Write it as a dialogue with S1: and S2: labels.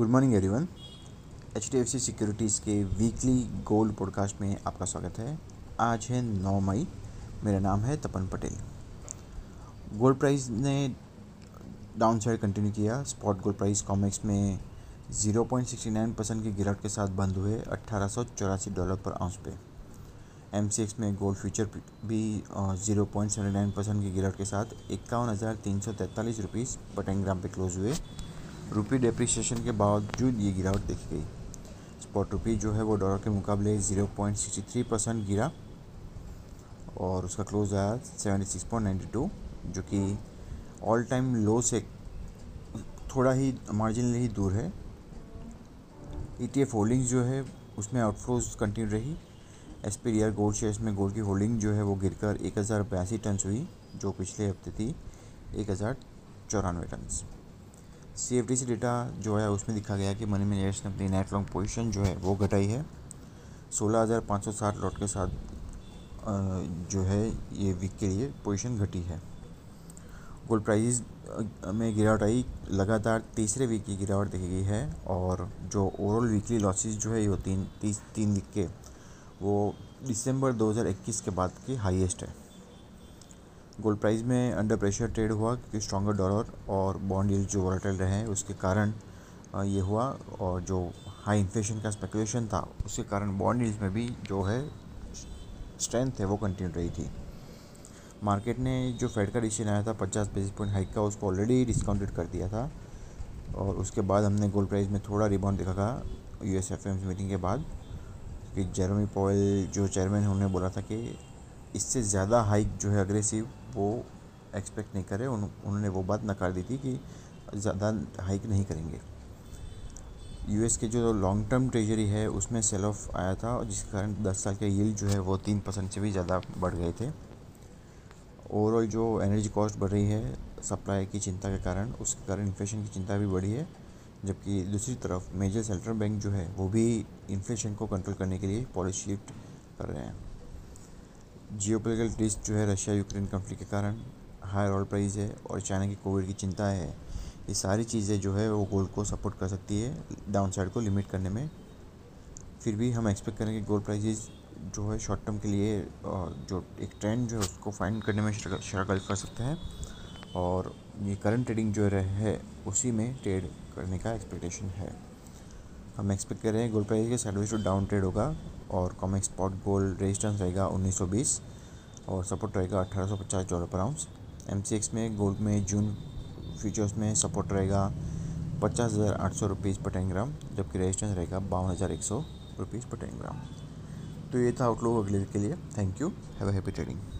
S1: Good morning everyone H D F C securities के weekly gold podcast में आपका स्वागत है। आज है 9 मई। मेरा नाम है तपन पटेल। गोल्ड प्राइस ने डाउन साइड कंटिन्यू किया। स्पॉट गोल्ड प्राइस कॉमेक्स में 0.69 परसेंट की गिरावट के साथ बंद हुए अट्ठारह डॉलर पर आउंस पे। एमसीएक्स में गोल्ड फ्यूचर भी zero point seventy nine percent की गिरावट के साथ इक्यावन हज़ार तीन सौ तैंतालीस रुपीज़ पर पे क्लोज हुए। रुपी डेप्रिसिएशन के बावजूद ये गिरावट देखी गई। स्पॉट रुपी जो है वो डॉलर के मुकाबले zero point sixty three percent गिरा और उसका क्लोज आया seventy six point ninety two जो कि ऑल टाइम लो से थोड़ा ही मार्जिनली ही दूर है। ई टी एफ़ होल्डिंग्स जो है, उसमें आउटफ्लोज कंटिन्यू रही। S P D R gold shares में गोल्ड की होल्डिंग जो है वो गिरकर एक हज़ार बयासी टन हुई, जो पिछले हफ़्ते थी एक हज़ार चौरानवे टन सी सी डेटा जो है उसमें दिखा गया कि मनी मैनेजर्स ने अपनी नेट लॉन्ग पोजीशन जो है वो घटाई है। सोलह हज़ार पाँच सौ साठ लॉट के साथ जो है ये वीक के लिए पोजीशन घटी है। गोल्ड प्राइस में गिरावट आई, लगातार तीसरे वीक की गिरावट देखी गई है और जो ओवरऑल वीकली लॉसेस जो है ये तीन, तीस, तीन वीक के, वो दिसंबर 2021 के बाद की हाईएस्ट है। गोल्ड प्राइस में अंडर प्रेशर ट्रेड हुआ क्योंकि स्ट्रॉन्गर डॉलर और बॉन्ड यील्ड जो वॉलेटाइल रहे उसके कारण ये हुआ और जो हाई इन्फ्लेशन का स्पेकुलेशन था, उसके कारण बॉन्ड यील्ड में भी जो है स्ट्रेंथ है वो कंटिन्यू रही थी। मार्केट ने जो फेड का डिसीज़न आया था, पचास बेसिस पॉइंट हाइक का, उसको ऑलरेडी डिस्काउंटेड कर दिया था और उसके बाद हमने गोल्ड प्राइस में थोड़ा रिबाउंड देखा था यू एस एफ़ मीटिंग के बाद कि जेरोमी पॉयल जो चेयरमैन उन्होंने बोला था कि इससे ज़्यादा हाइक जो है अग्रेसिव वो एक्सपेक्ट नहीं करे। उन, उन्होंने वो बात नकार दी थी कि ज़्यादा हाइक नहीं करेंगे। यूएस के जो लॉन्ग टर्म ट्रेजरी है उसमें सेल ऑफ़ आया था और जिसके कारण 10 साल के यील्ड जो है वो तीन परसेंट से भी ज़्यादा बढ़ गए थे। ओवरऑल जो एनर्जी कॉस्ट बढ़ रही है सप्लाई की चिंता के कारण उसके कारण इन्फ्लेशन की चिंता भी बढ़ी है। जबकि दूसरी तरफ़ मेजर सेंट्रल बैंक जो है वो भी इन्फ्लेशन को कंट्रोल करने के लिए पॉलिसी शिफ्ट कर रहे हैं। जियोपोलिटिकल रिस्क जो है रशिया यूक्रेन कन्फ्लिक्ट के कारण हायर ऑयल प्राइस है और चाइना की कोविड की चिंता है। ये सारी चीज़ें जो है वो गोल्ड को सपोर्ट कर सकती है डाउन साइड को लिमिट करने में। फिर भी हम एक्सपेक्ट करें कि गोल्ड प्राइजेज जो है शॉर्ट टर्म के लिए जो एक ट्रेंड जो है उसको फाइंड करने में स्ट्रगल कर सकते हैं। और ये करंट ट्रेडिंग जो है, उसी में ट्रेड करने का एक्सपेक्टेशन है। हम एक्सपेक्ट कर रहे हैं गोल्ड प्राइस के साइडवेज टू डाउन ट्रेड होगा। और कॉमिक स्पॉट गोल्ड रेजिस्टेंस रहेगा 1920 और सपोर्ट रहेगा 1850 डॉलर पर आउंस एम में गोल्ड में जून फ्यूचर्स में सपोर्ट रहेगा पचास हज़ार आठ सौ रुपीज़ पर टेन ग्राम जबकि रेजिस्टेंस रहेगा बावन हज़ार एक सौ रुपीज़ पर टेन ग्राम तो ये था आउटलुक अगले के लिए। Thank you have happy trading